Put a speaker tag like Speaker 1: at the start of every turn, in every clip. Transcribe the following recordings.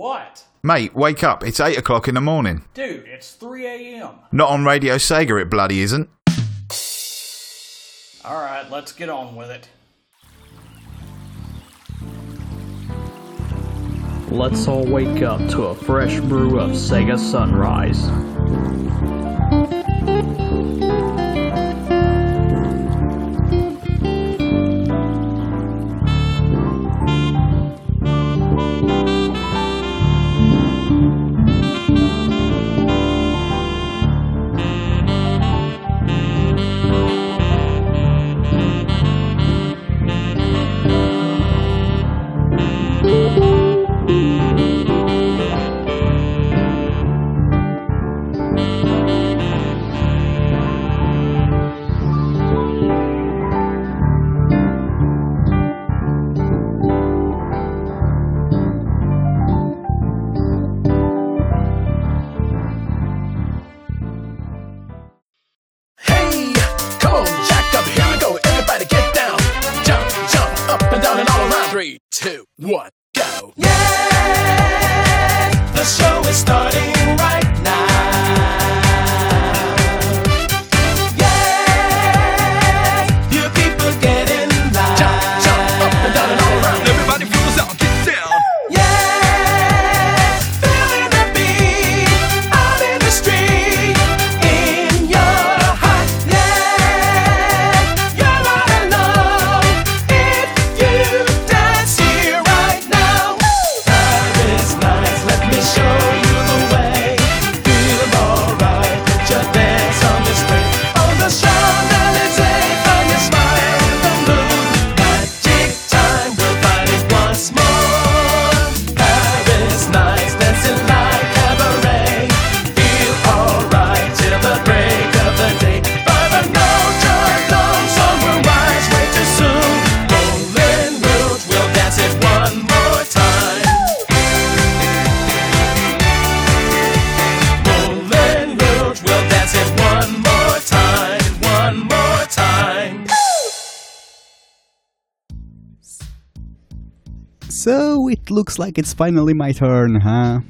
Speaker 1: What?
Speaker 2: Mate, wake up. It's 8 o'clock in the morning.
Speaker 1: Dude, it's 3 a.m.
Speaker 2: Not on Radio Sega, it bloody isn't.
Speaker 1: Alright, let's get on with it.
Speaker 3: Let's all wake up to a fresh brew of Sega Sunrise.
Speaker 4: Looks like it's finally my turn, huh?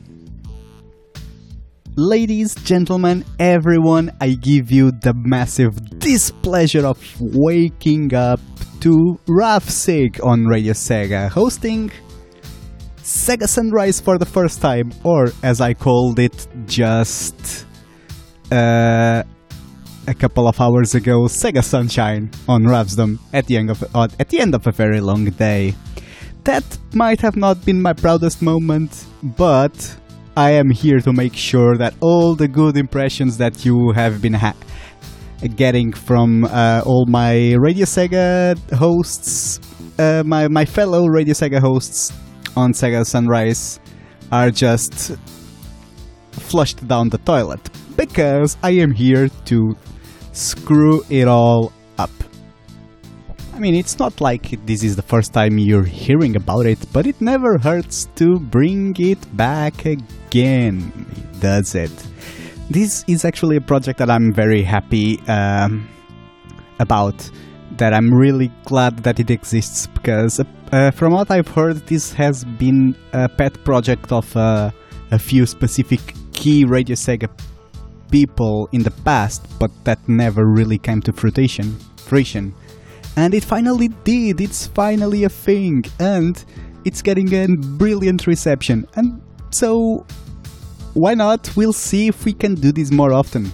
Speaker 4: Ladies, gentlemen, everyone, I give you the massive displeasure of waking up to Ravsig on Radio Sega, hosting Sega Sunrise for the first time, or as I called it just uh, a couple of hours ago, Sega Sunshine on Ravsdom at the end of at the end of a very long day. That might have not been my proudest moment, but I am here to make sure that all the good impressions that you have been ha- getting from uh, all my Radio Sega hosts, uh, my, my fellow Radio Sega hosts on Sega Sunrise, are just flushed down the toilet. Because I am here to screw it all. I mean, it's not like this is the first time you're hearing about it, but it never hurts to bring it back again, does it? This is actually a project that I'm very happy um, about. That I'm really glad that it exists because, uh, from what I've heard, this has been a pet project of uh, a few specific key Radio Sega people in the past, but that never really came to fruition. Fruition and it finally did. It's finally a thing. And it's getting a brilliant reception. And so why not? We'll see if we can do this more often.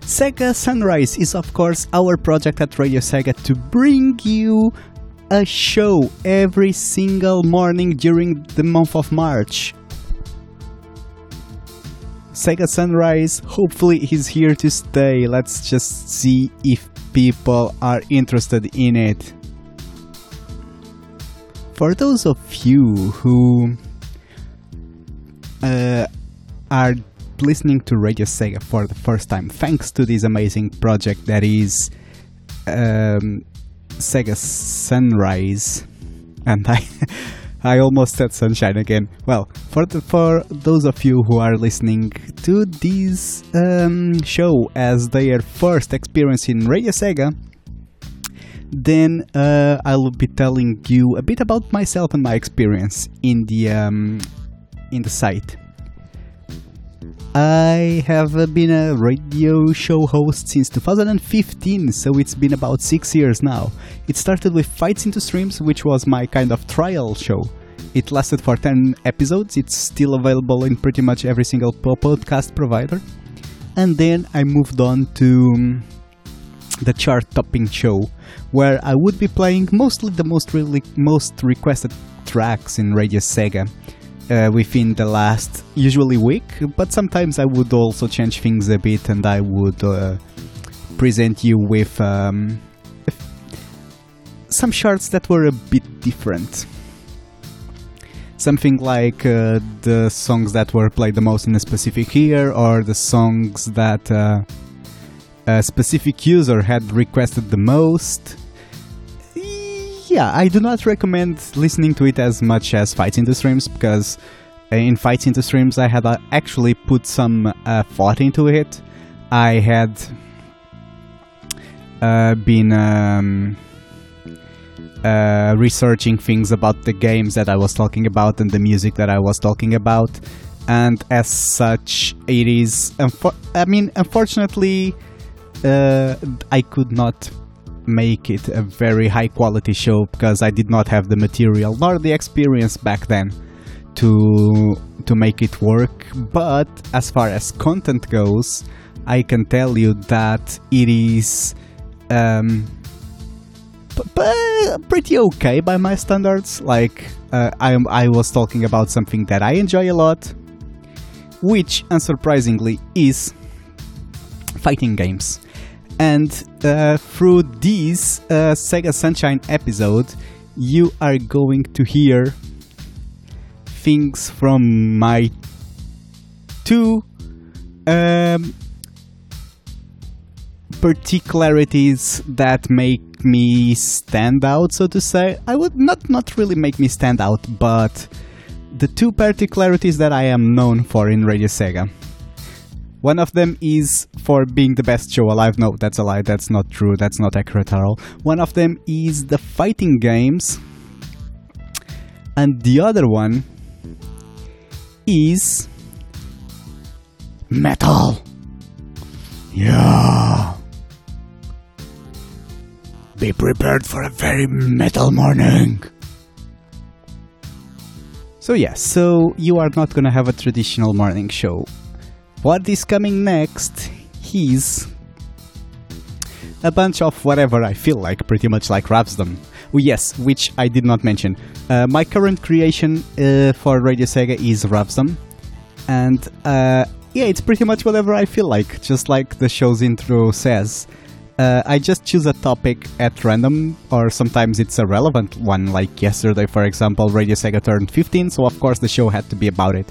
Speaker 4: Sega Sunrise is of course our project at Radio Sega to bring you a show every single morning during the month of March. Sega Sunrise hopefully is here to stay. Let's just see if people are interested in it. For those of you who uh, are listening to Radio Sega for the first time, thanks to this amazing project that is um, Sega Sunrise, and I. I almost said sunshine again. Well, for the, for those of you who are listening to this um, show as their first experience in Radio Sega, Then uh, I'll be telling you a bit about myself and my experience in the um, in the site. I have been a radio show host since 2015, so it's been about six years now. It started with Fights into Streams, which was my kind of trial show. It lasted for 10 episodes, it's still available in pretty much every single po- podcast provider. And then I moved on to um, the chart topping show, where I would be playing mostly the most really most requested tracks in Radio Sega uh, within the last usually week, but sometimes I would also change things a bit and I would uh, present you with um, some charts that were a bit different. Something like uh, the songs that were played the most in a specific year, or the songs that uh, a specific user had requested the most. Yeah, I do not recommend listening to it as much as Fights the Streams because in Fights the Streams I had uh, actually put some uh, thought into it. I had uh, been um, uh, researching things about the games that I was talking about and the music that I was talking about, and as such, it is. I mean, unfortunately, uh, I could not make it a very high quality show because I did not have the material nor the experience back then to to make it work. But as far as content goes, I can tell you that it is um, pretty okay by my standards. Like uh, I I was talking about something that I enjoy a lot, which unsurprisingly is fighting games. And uh, through this uh, Sega Sunshine episode, you are going to hear things from my two um, particularities that make me stand out, so to say. I would not not really make me stand out, but the two particularities that I am known for in Radio Sega. One of them is for being the best show alive. No, that's a lie. That's not true. That's not accurate at all. One of them is the fighting games. And the other one is metal. Yeah. Be prepared for a very metal morning. So yeah, so you are not gonna have a traditional morning show. What is coming next is a bunch of whatever I feel like, pretty much like Rapsdom. Oh, yes, which I did not mention. Uh, my current creation uh, for Radio Sega is Rapsdom, and uh, yeah, it's pretty much whatever I feel like, just like the show's intro says. Uh, I just choose a topic at random, or sometimes it's a relevant one, like yesterday, for example, Radio Sega turned 15, so of course the show had to be about it.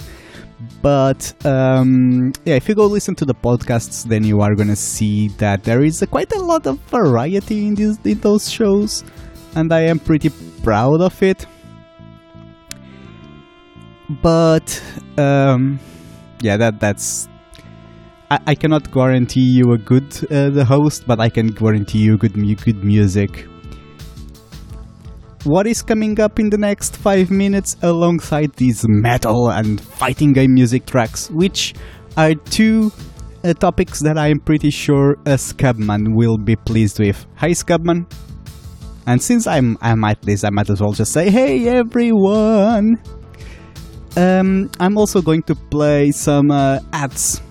Speaker 4: But um, yeah, if you go listen to the podcasts, then you are gonna see that there is a, quite a lot of variety in these in those shows, and I am pretty proud of it. But um, yeah, that that's. I, I cannot guarantee you a good uh, the host, but I can guarantee you good good music. What is coming up in the next five minutes alongside these metal and fighting game music tracks, which are two uh, topics that I am pretty sure a Scubman will be pleased with. Hi, Scubman. And since I'm I'm at this, I might as well just say, hey everyone. Um, I'm also going to play some uh, ads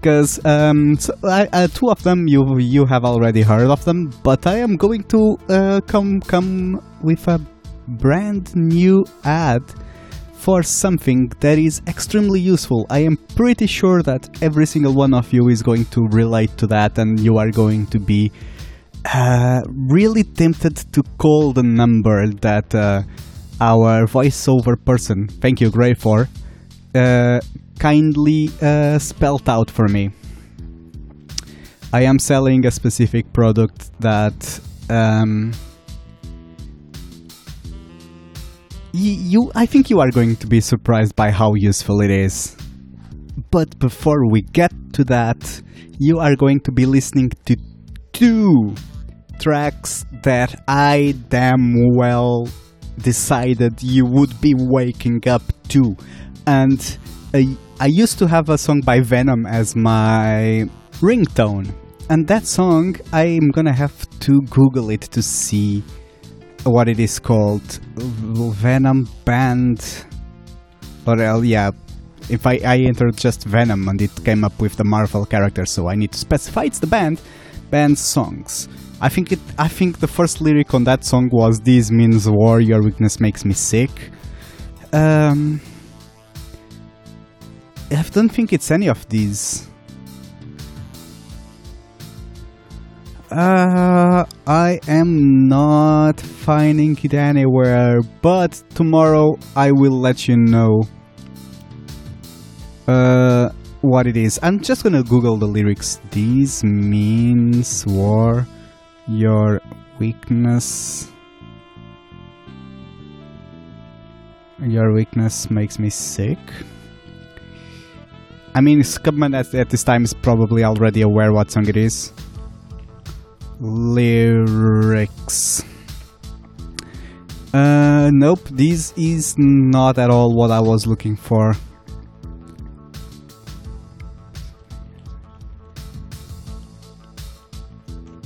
Speaker 4: because um, so uh, two of them you you have already heard of them, but I am going to uh, come come with a brand new ad for something that is extremely useful. I am pretty sure that every single one of you is going to relate to that, and you are going to be uh, really tempted to call the number that uh, our voiceover person, thank you, Gray, for, uh, kindly uh, spelled out for me. I am selling a specific product that um, you. I think you are going to be surprised by how useful it is. But before we get to that, you are going to be listening to two tracks that I damn well decided you would be waking up to. And I, I used to have a song by Venom as my ringtone. And that song, I'm gonna have to Google it to see what it is called. Venom Band. Or, uh, yeah, if I, I entered just Venom and it came up with the Marvel character, so I need to specify it's the band. Band songs. I think it. I think the first lyric on that song was "This means war. Your weakness makes me sick." Um, I don't think it's any of these. Uh, I am not finding it anywhere, but tomorrow I will let you know uh, what it is. I'm just gonna Google the lyrics. This means war, your weakness. Your weakness makes me sick. I mean, Scubman at, at this time is probably already aware what song it is. Lyrics. Uh, nope, this is not at all what I was looking for.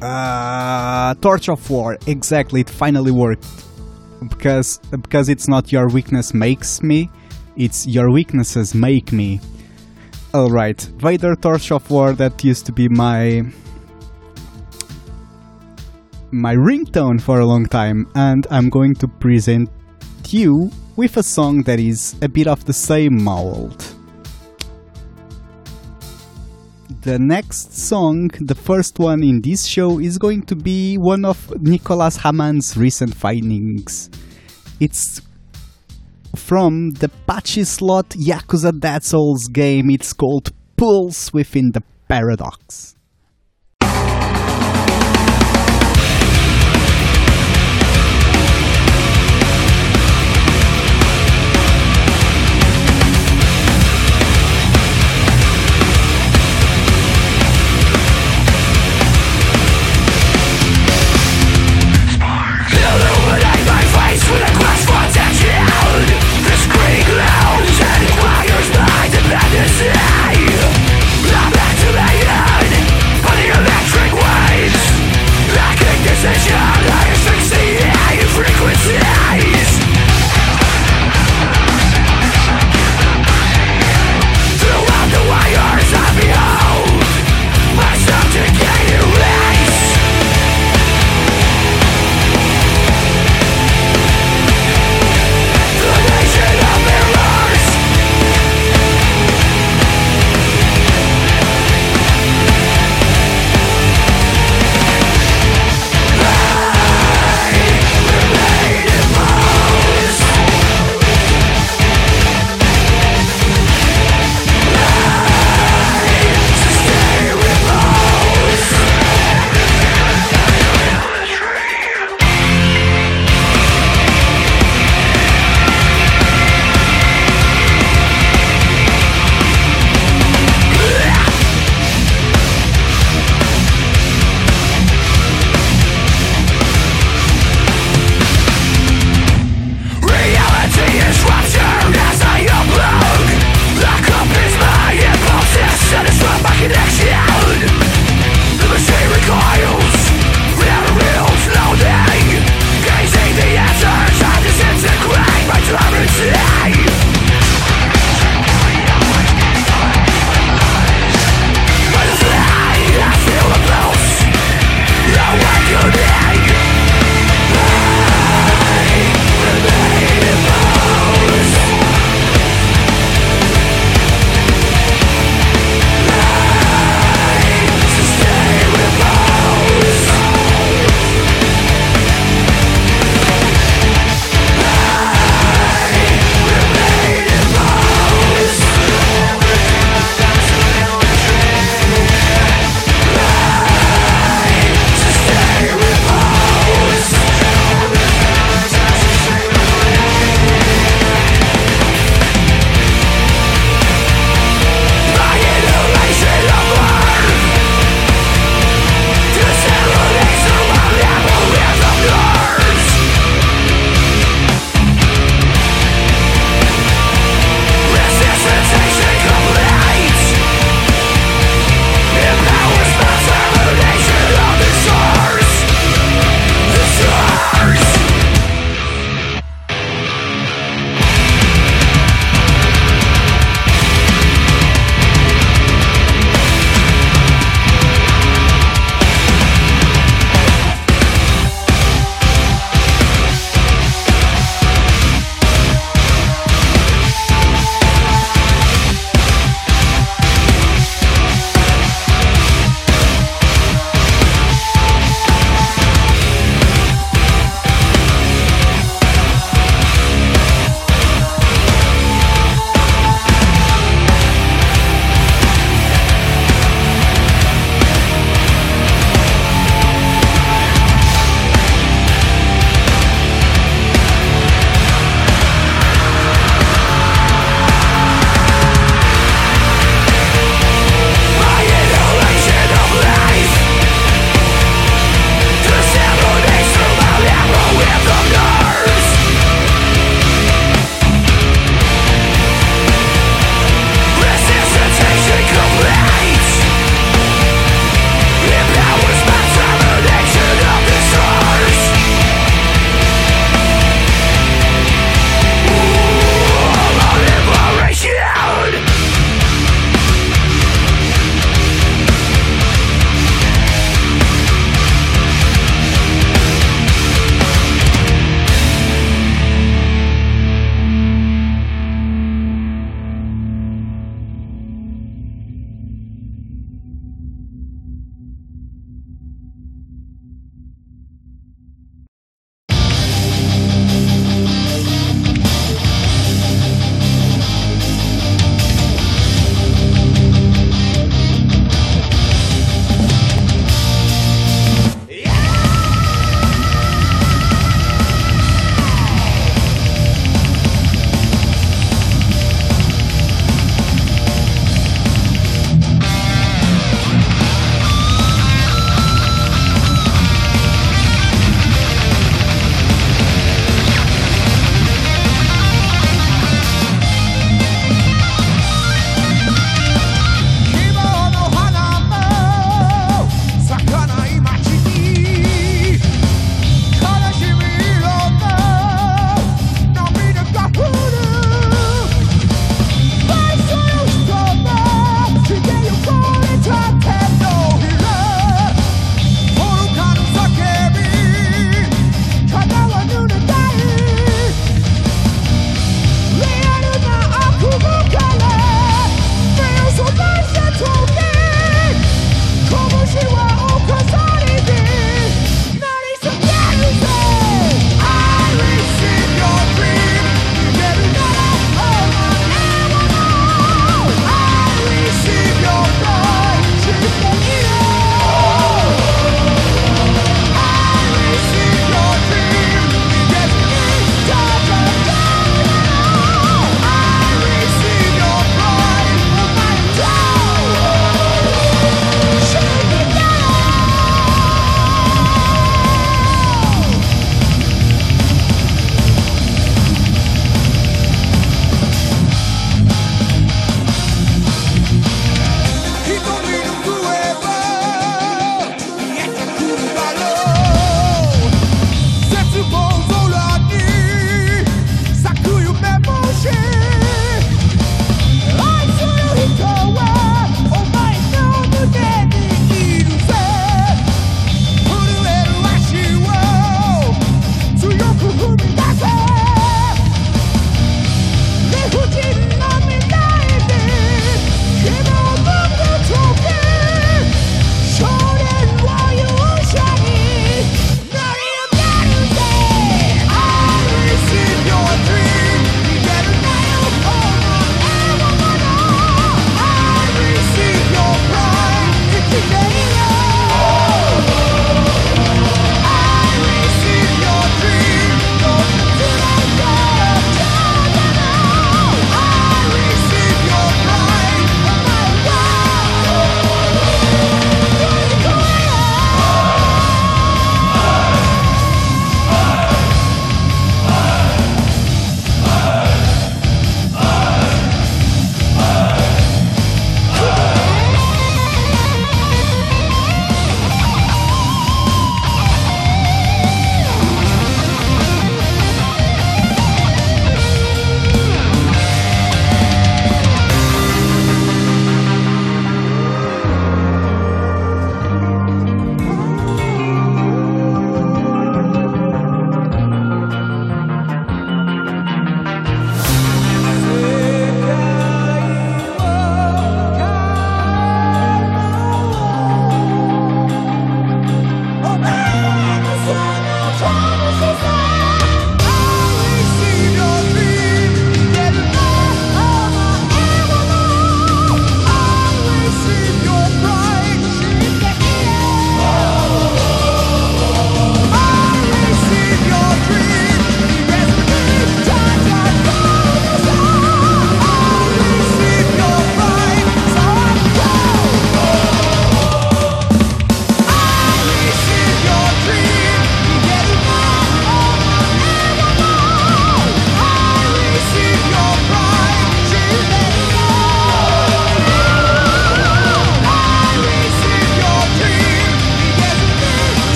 Speaker 4: Uh, Torch of War. Exactly, it finally worked. Because because it's not your weakness makes me, it's your weaknesses make me. Alright, Vader Torch of War, that used to be my my ringtone for a long time, and I'm going to present you with a song that is a bit of the same mold. The next song, the first one in this show, is going to be one of Nicolas Hammond's recent findings. It's from the Pachislot Yakuza Dead Souls game. It's called Pulse Within the Paradox.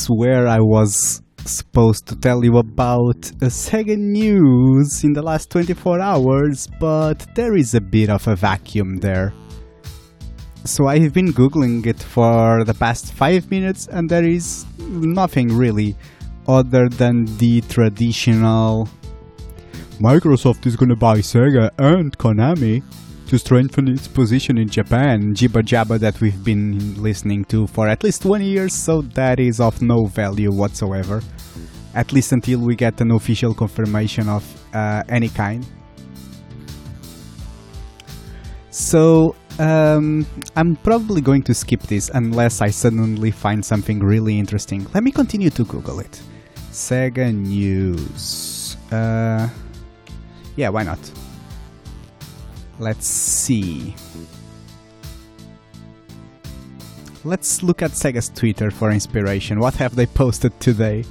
Speaker 4: Is where I was supposed to tell you about Sega news in the last 24 hours, but there is a bit of a vacuum there. So I've been googling it for the past 5 minutes and there is nothing really other than the traditional Microsoft is gonna buy Sega and Konami to strengthen its position in Japan, jibber jabber that we've been listening to for at least 20 years, so that is of no value whatsoever. At least until we get an official confirmation of uh, any kind. So, um, I'm probably going to skip this unless I suddenly find something really interesting. Let me continue to Google it. Sega News. Uh, yeah, why not? Let's see. Let's look at Sega's Twitter for inspiration. What have they posted today?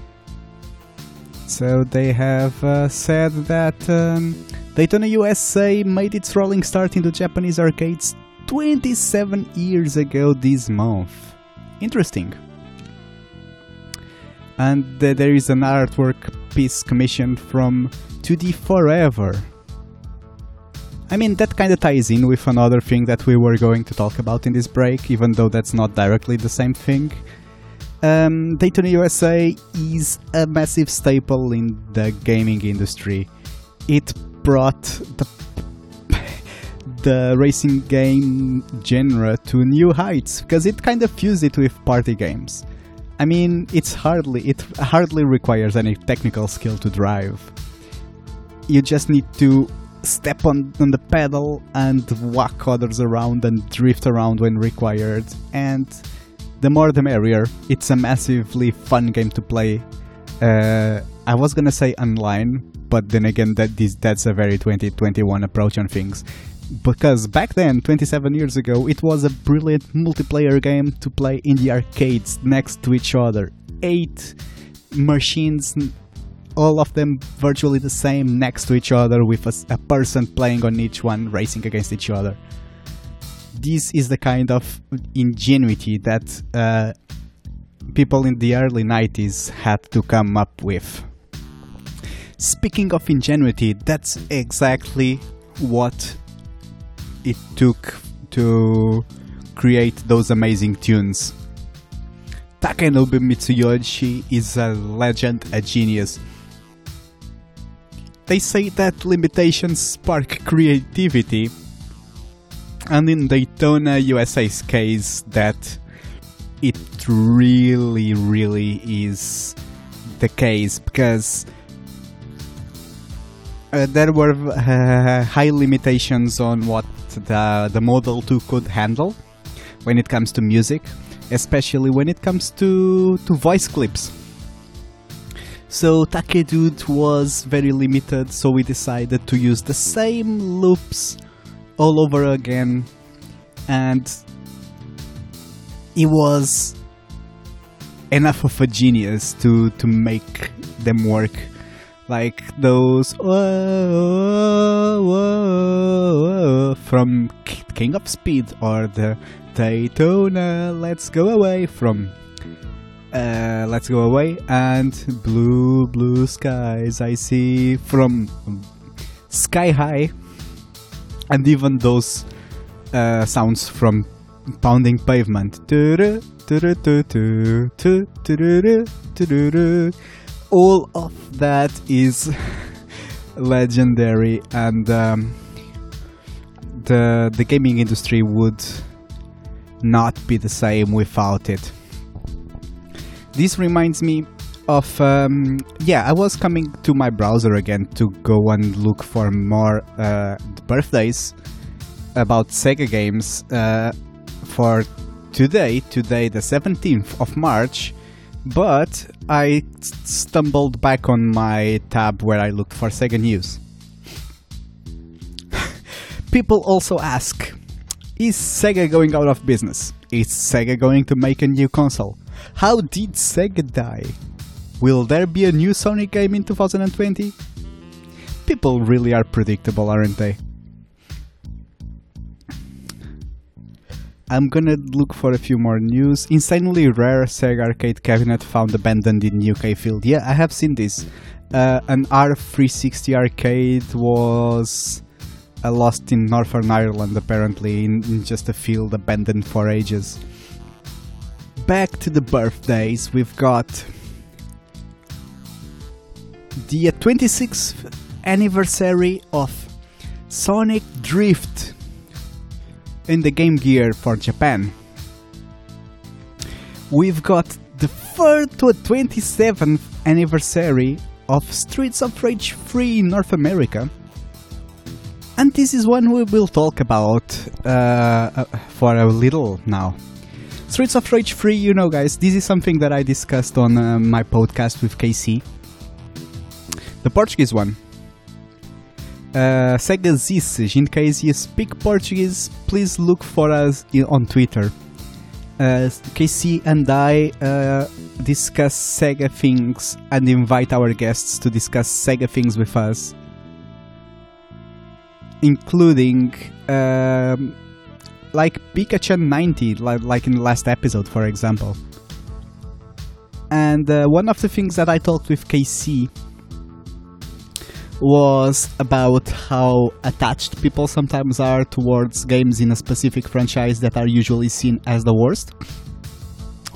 Speaker 4: So they have uh, said that um, Daytona USA made its rolling start into Japanese arcades 27 years ago this month. Interesting. And uh, there is an artwork piece commissioned from 2D Forever. I mean, that kind of ties in with another thing that we were going to talk about in this break, even though that's not directly the same thing. Um, Daytona USA is a massive staple in the gaming industry. It brought the the racing game genre to new heights because it kind of fused it with party games. I mean, it's hardly it hardly requires any technical skill to drive. You just need to step on, on the pedal and whack others around and drift around when required. And the more the merrier. It's a massively fun game to play. Uh, I was gonna say online, but then again, that this, that's a very 2021 approach on things. Because back then, 27 years ago, it was a brilliant multiplayer game to play in the arcades next to each other. Eight machines all of them virtually the same next to each other with a, a, person playing on each one racing against each other. This is the kind of ingenuity that uh, people in the early 90s had to come up with. Speaking of ingenuity that's exactly what it took to create those amazing tunes. Takenobu Mitsuyoshi is a legend, a genius. They say that limitations spark creativity, and in Daytona USA's case, that it really, really is the case because uh, there were uh, high limitations on what the, the Model 2 could handle when it comes to music, especially when it comes to, to voice clips. So Takedude was very limited, so we decided to use the same loops all over again, and he was enough of a genius to to make them work. Like those whoa, whoa, whoa, from King of Speed or the Daytona Let's Go Away from uh, Let's Go Away. And Blue Blue Skies I see from Sky High. And even those uh, sounds from Pounding Pavement. All of that is legendary. And um, the the gaming industry would not be the same without it this reminds me of um, yeah i was coming to my browser again to go and look for more uh, birthdays about sega games uh, for today today the 17th of march but i stumbled back on my tab where i looked for sega news. People also ask is sega going out of business? Is sega going to make a new console how did Sega die? Will there be a new Sonic game in 2020? People really are predictable, aren't they? I'm gonna look for a few more news. Insanely rare Sega arcade cabinet found abandoned in UK field. Yeah, I have seen this. Uh, an R360 arcade was uh, lost in Northern Ireland, apparently, in, in just a field abandoned for ages. Back to the birthdays, we've got the 26th anniversary of Sonic Drift in the Game Gear for Japan. We've got the third to 27th anniversary of Streets of Rage 3 in North America. And this is one we will talk about uh, uh, for a little now. Streets of Rage 3, you know, guys, this is something that I discussed on uh, my podcast with KC. The Portuguese one. Uh, Sega Zis, in case you speak Portuguese, please look for us on Twitter. Uh, KC and I uh, discuss Sega things and invite our guests to discuss Sega things with us, including um, like Pikachu 90, like, like in the last episode, for example. And uh, one of the things that I talked with KC was about how attached people sometimes are towards games in a specific franchise that are usually seen as the worst,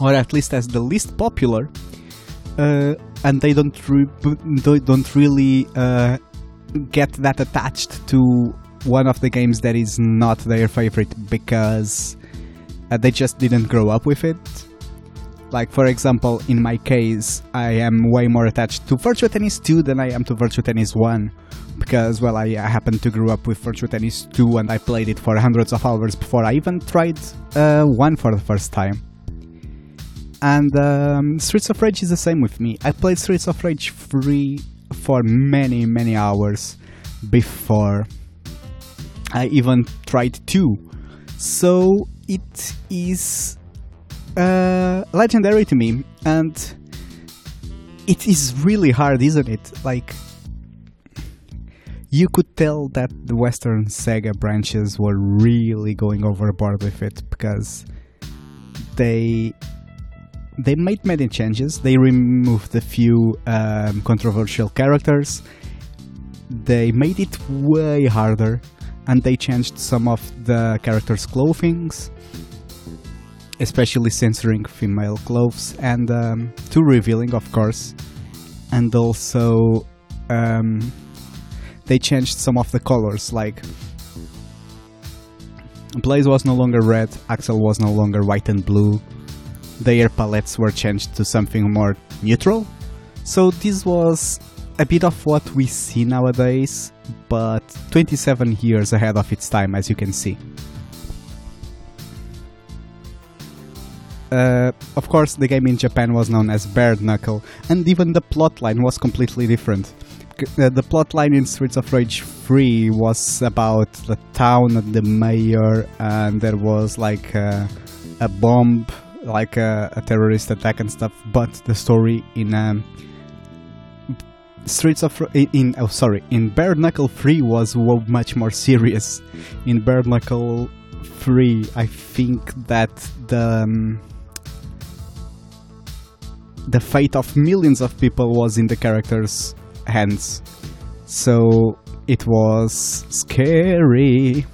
Speaker 4: or at least as the least popular, uh, and they don't re- don't really uh, get that attached to one of the games that is not their favorite because uh, they just didn't grow up with it. Like for example, in my case, I am way more attached to Virtua Tennis 2 than I am to Virtua Tennis 1 because well, I, I happened to grow up with Virtua Tennis 2 and I played it for hundreds of hours before I even tried uh, one for the first time. And um, Streets of Rage is the same with me. I played Streets of Rage 3 for many, many hours before I even tried 2. So it is uh, legendary to me, and it is really hard, isn't it? Like, you could tell that the Western Sega branches were really going overboard with it because they they made many changes. They removed a few um, controversial characters. They made it way harder, and they changed some of the characters' clothings especially censoring female clothes and um, too revealing, of course. And also, um, they changed some of the colors. Like, Blaze was no longer red, Axel was no longer white and blue. Their palettes were changed to something more neutral. So, this was a bit of what we see nowadays, but 27 years ahead of its time, as you can see. Uh, of course, the game in Japan was known as Bare Knuckle, and even the plotline was completely different. Uh, the plotline in Streets of Rage 3 was about the town and the mayor, and there was like a, a bomb, like a, a terrorist attack and stuff. But the story in um, Streets of in, oh sorry in Bare Knuckle 3 was much more serious. In Bare Knuckle 3, I think that the um, the fate of millions of people was in the character's hands. So it was scary.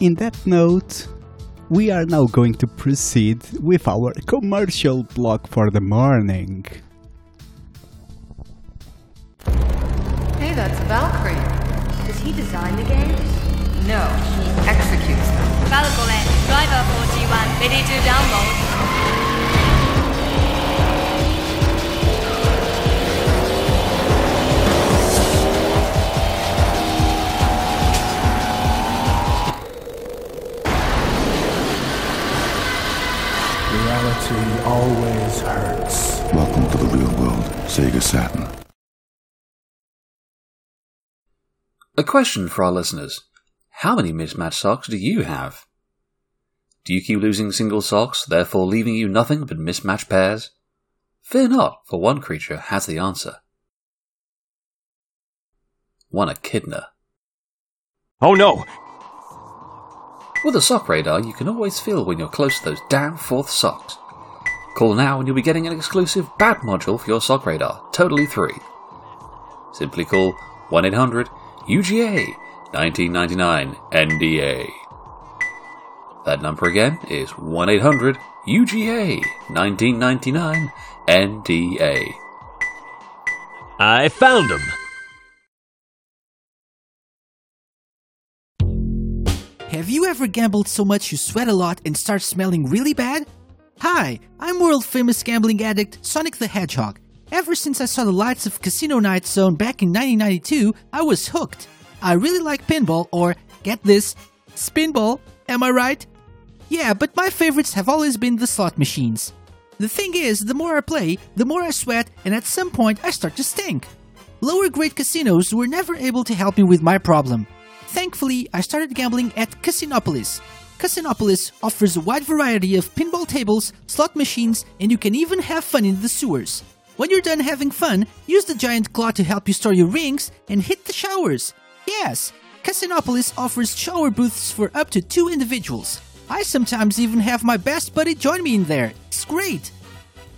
Speaker 4: In that note, we are now going to proceed with our commercial block for the morning.
Speaker 5: Hey, that's Valkyrie. Does he design the games? No, he executes them.
Speaker 6: Valgole, driver 4G1, ready to download.
Speaker 7: Reality always hurts.
Speaker 8: Welcome to the real world, Sega Saturn.
Speaker 9: A question for our listeners. How many mismatched socks do you have? Do you keep losing single socks, therefore leaving you nothing but mismatched pairs? Fear not, for one creature has the answer. One echidna.
Speaker 10: Oh no!
Speaker 9: With a sock radar, you can always feel when you're close to those damn fourth socks. Call now and you'll be getting an exclusive BAT module for your sock radar, totally free. Simply call 1 800 UGA 1999 NDA. That number again is 1 800 UGA 1999 NDA.
Speaker 10: I found him!
Speaker 11: Have you ever gambled so much you sweat a lot and start smelling really bad? Hi, I'm world famous gambling addict Sonic the Hedgehog. Ever since I saw the lights of Casino Night Zone back in 1992, I was hooked. I really like pinball, or get this, spinball, am I right? Yeah, but my favorites have always been the slot machines. The thing is, the more I play, the more I sweat, and at some point I start to stink. Lower grade casinos were never able to help me with my problem. Thankfully, I started gambling at Casinopolis. Casinopolis offers a wide variety of pinball tables, slot machines, and you can even have fun in the sewers. When you're done having fun, use the giant claw to help you store your rings and hit the showers. Yes, Casinopolis offers shower booths for up to two individuals. I sometimes even have my best buddy join me in there. It's great.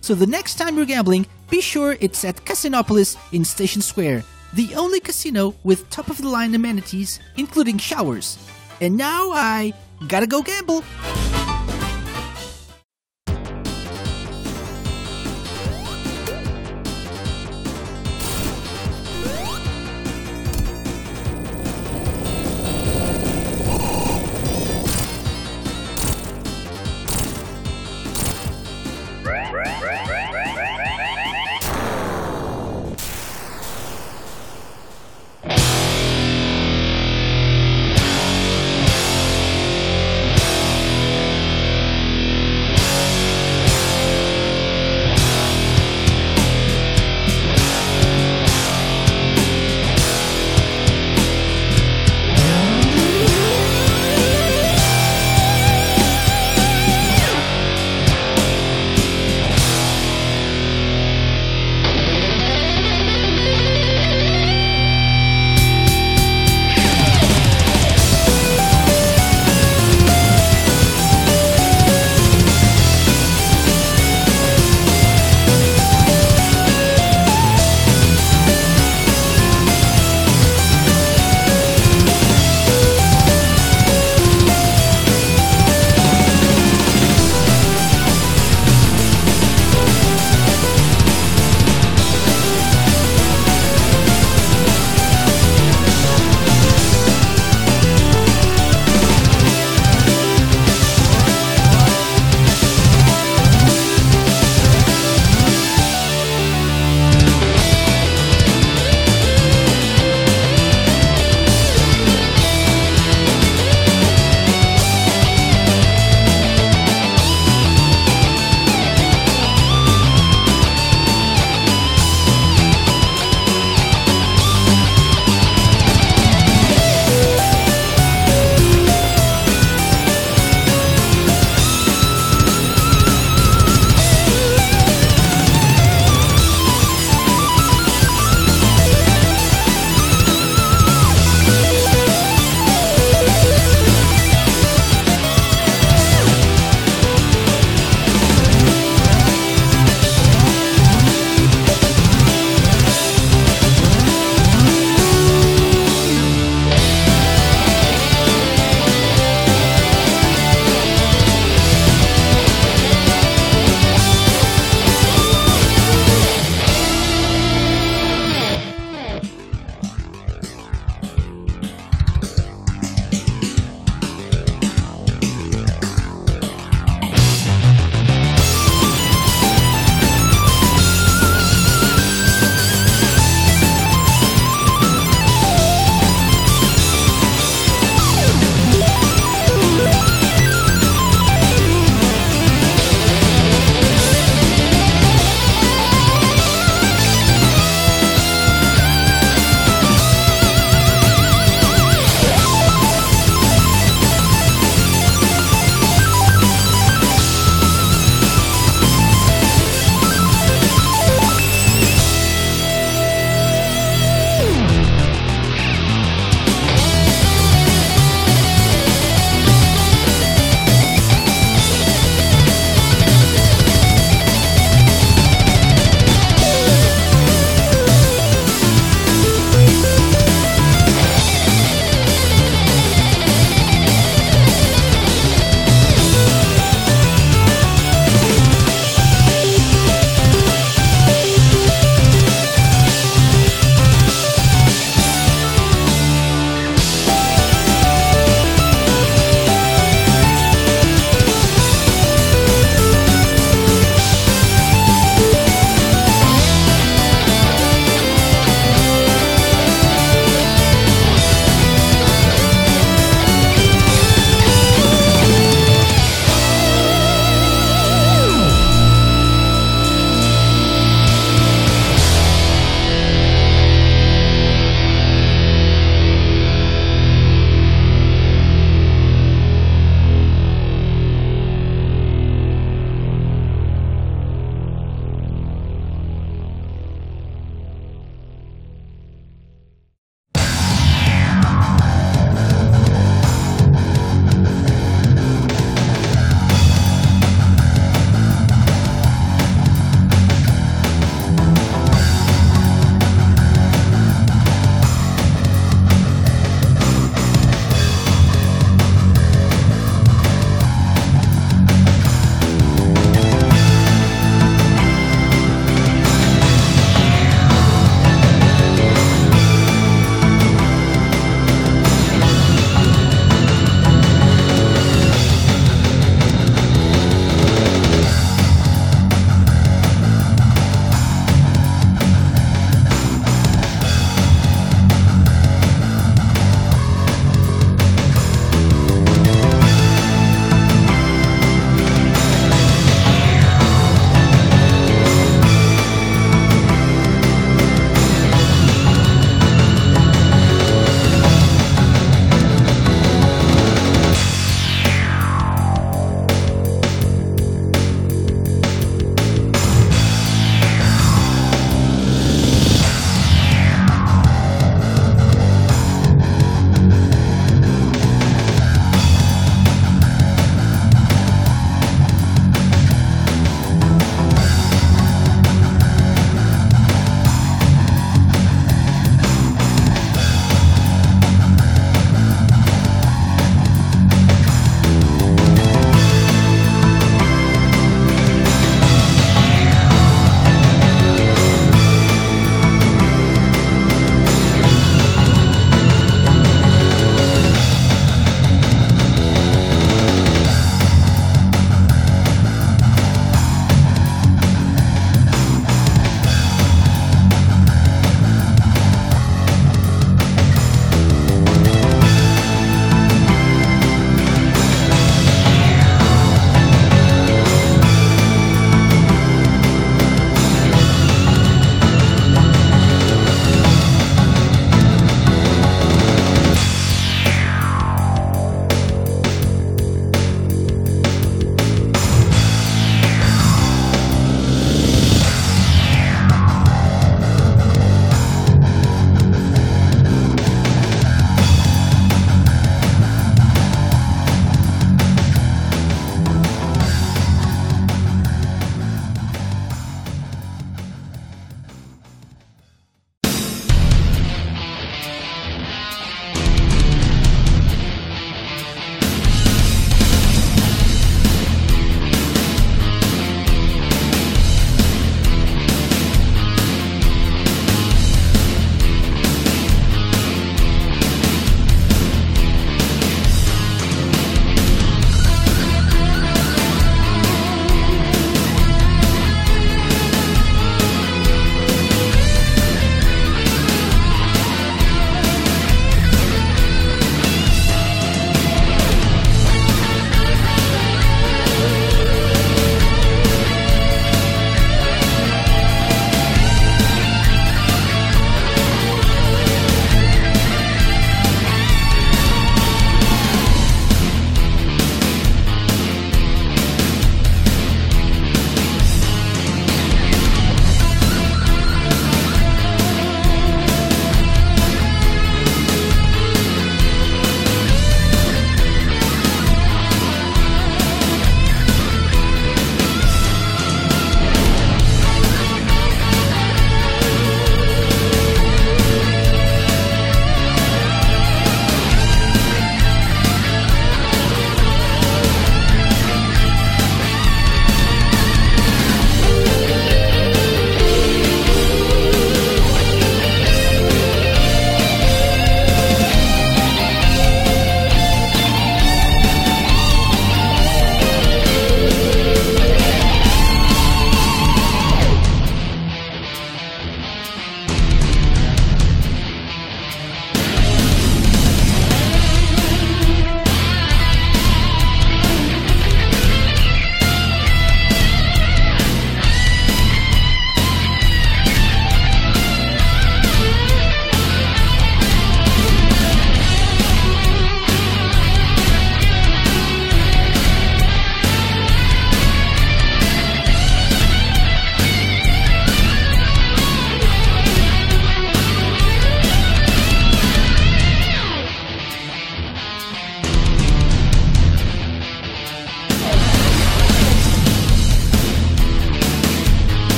Speaker 11: So the next time you're gambling, be sure it's at Casinopolis in Station Square, the only casino with top of the line amenities, including showers. And now I gotta go gamble.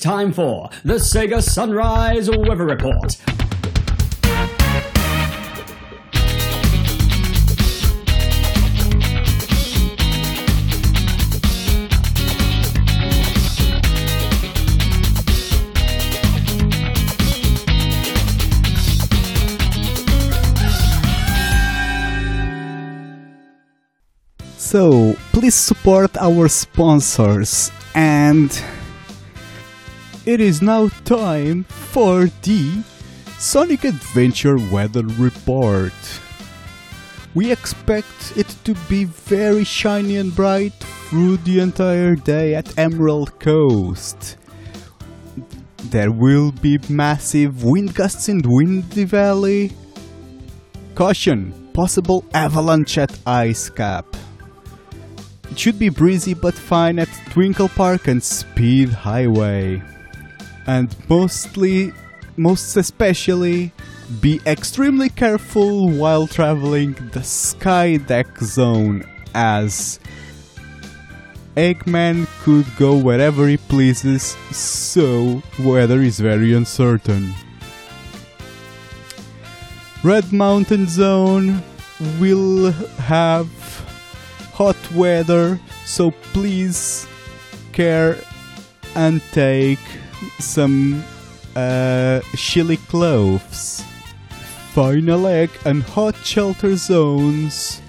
Speaker 12: It's time for the Sega Sunrise Weather Report.
Speaker 4: So, please support our sponsors and it is now time for the Sonic Adventure Weather Report. We expect it to be very shiny and bright through the entire day at Emerald Coast. There will be massive wind gusts in Windy Valley. Caution! Possible avalanche at Ice Cap. It should be breezy but fine at Twinkle Park and Speed Highway. And mostly, most especially, be extremely careful while traveling the Sky Deck Zone as Eggman could go wherever he pleases, so weather is very uncertain. Red Mountain Zone will have hot weather, so please care and take some uh, chilly clothes. Final Egg and Hot Shelter Zones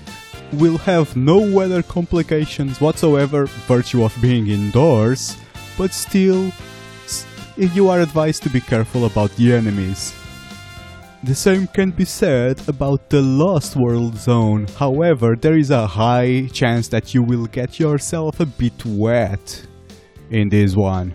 Speaker 4: will have no weather complications whatsoever, virtue of being indoors, but still, you are advised to be careful about the enemies. The same can be said about the Lost World Zone, however, there is a high chance that you will get yourself a bit wet in this one.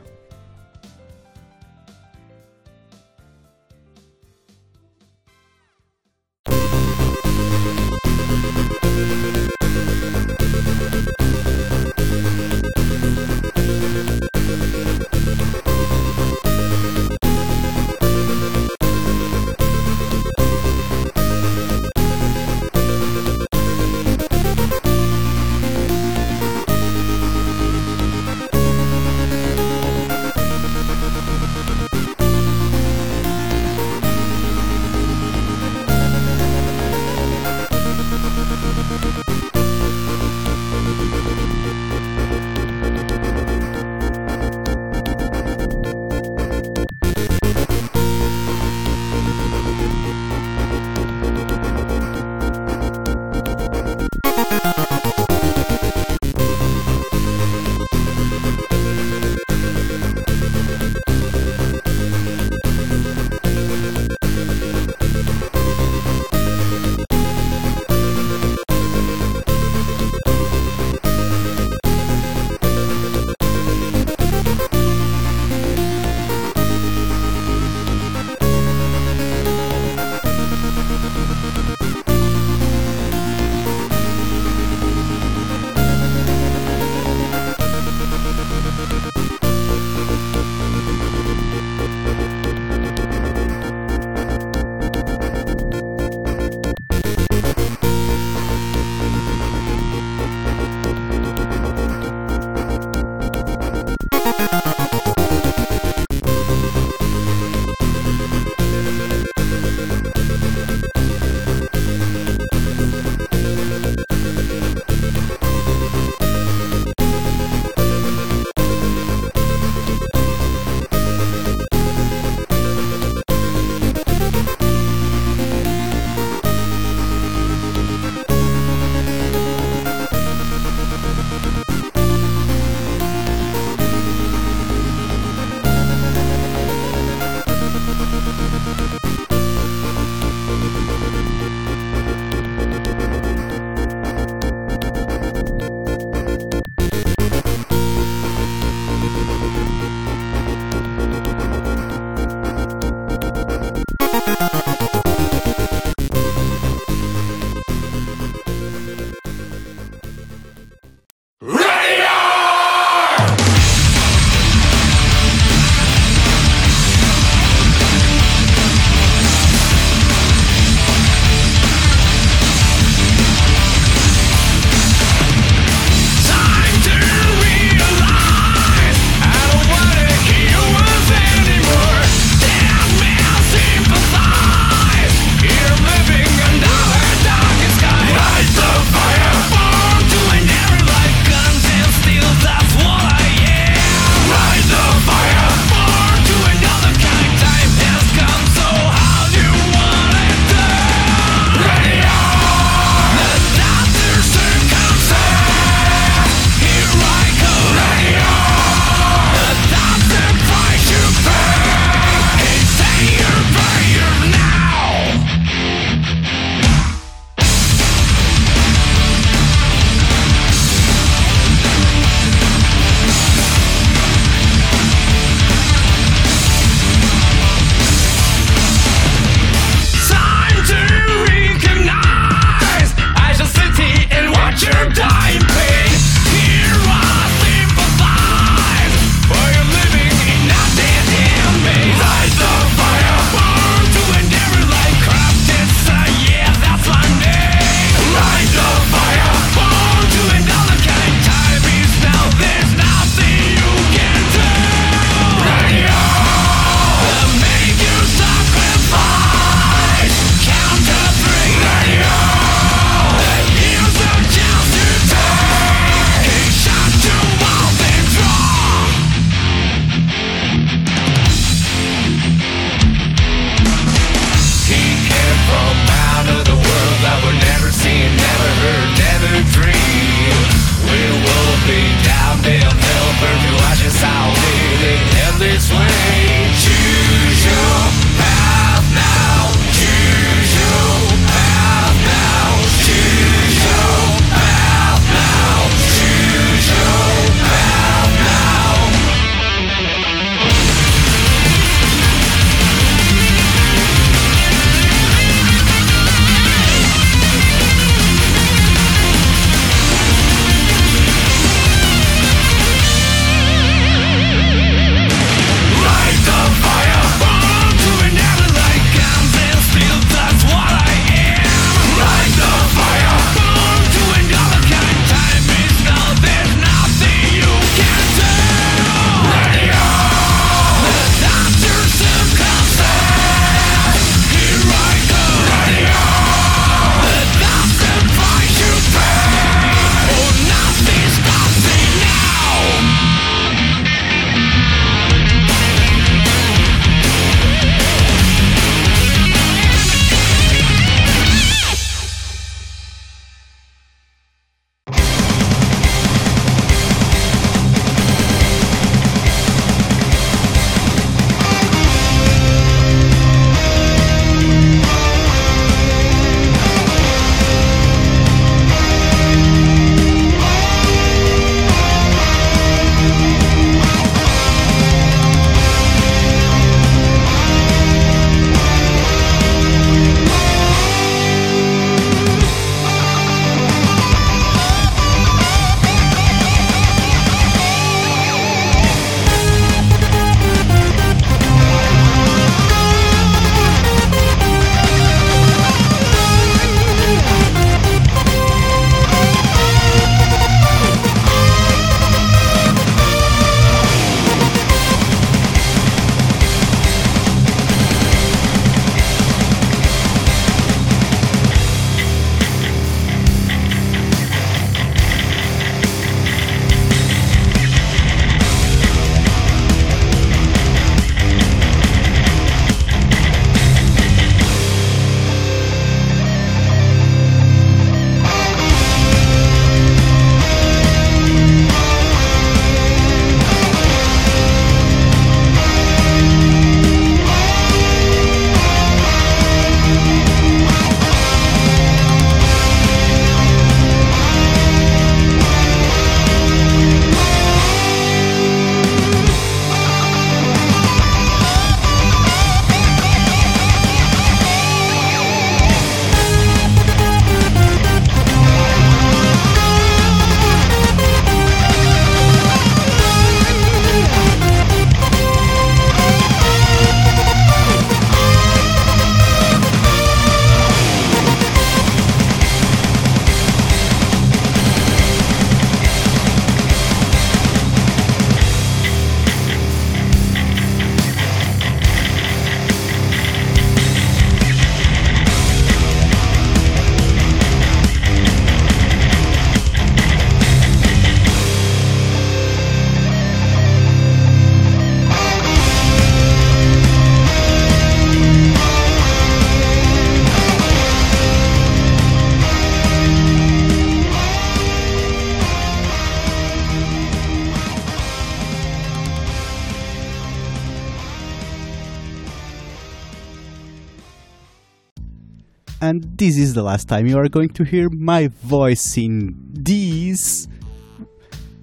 Speaker 4: And this is the last time you are going to hear my voice in this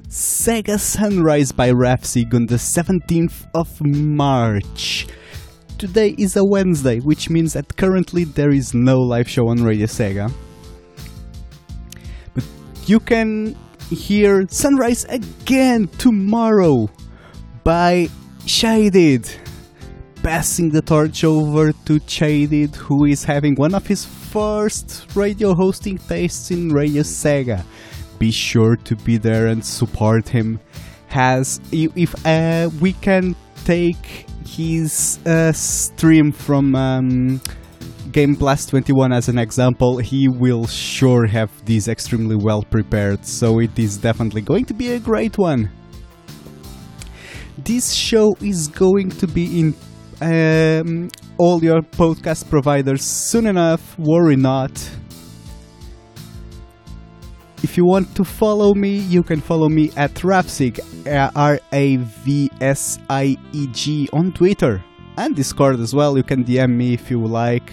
Speaker 4: Sega Sunrise by Ravsieg on the 17th of March. Today is a Wednesday, which means that currently there is no live show on Radio Sega. But you can hear Sunrise again tomorrow by Shaded. Passing the torch over to Shaded, who is having one of his first radio hosting tastes in Radio Sega. Be sure to be there and support him. Has if uh, we can take his uh, stream from um, Game Blast 21 as an example, he will sure have this extremely well prepared, so it is definitely going to be a great one. This show is going to be in um, all your podcast providers soon enough, worry not. If you want to follow me, you can follow me at Ravsieg, R A V S I E G, on Twitter and Discord as well. You can DM me if you like.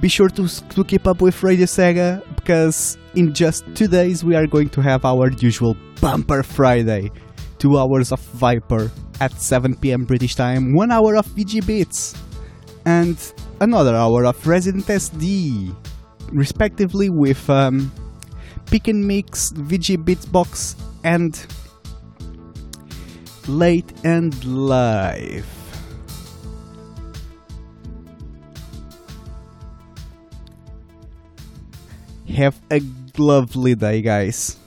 Speaker 4: Be sure to, to keep up with Radio Sega because in just two days we are going to have our usual Bumper Friday. Two hours of Viper at 7 pm British time, one hour of VG Beats, and another hour of Resident SD, respectively with um, Pick and Mix, VG Beats Box, and Late and Live. Have a lovely day, guys.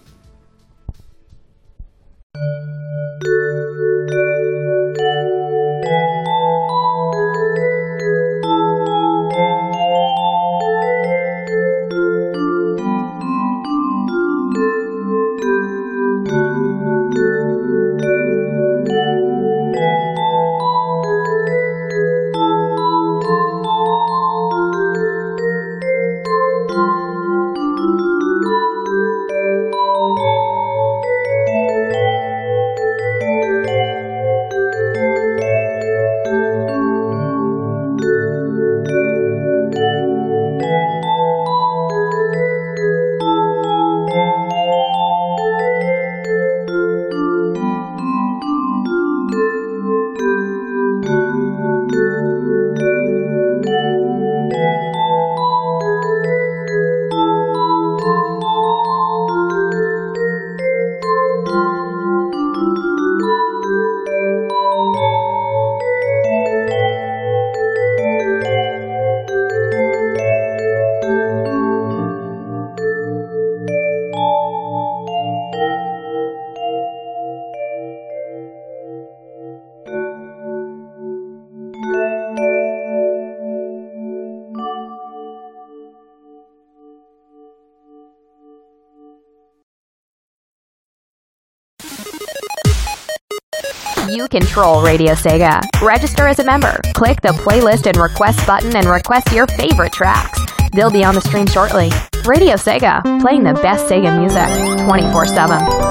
Speaker 13: Control Radio Sega. Register as a member. Click the playlist and request button and request your favorite tracks. They'll be on the stream shortly. Radio Sega, playing the best Sega music 24 7.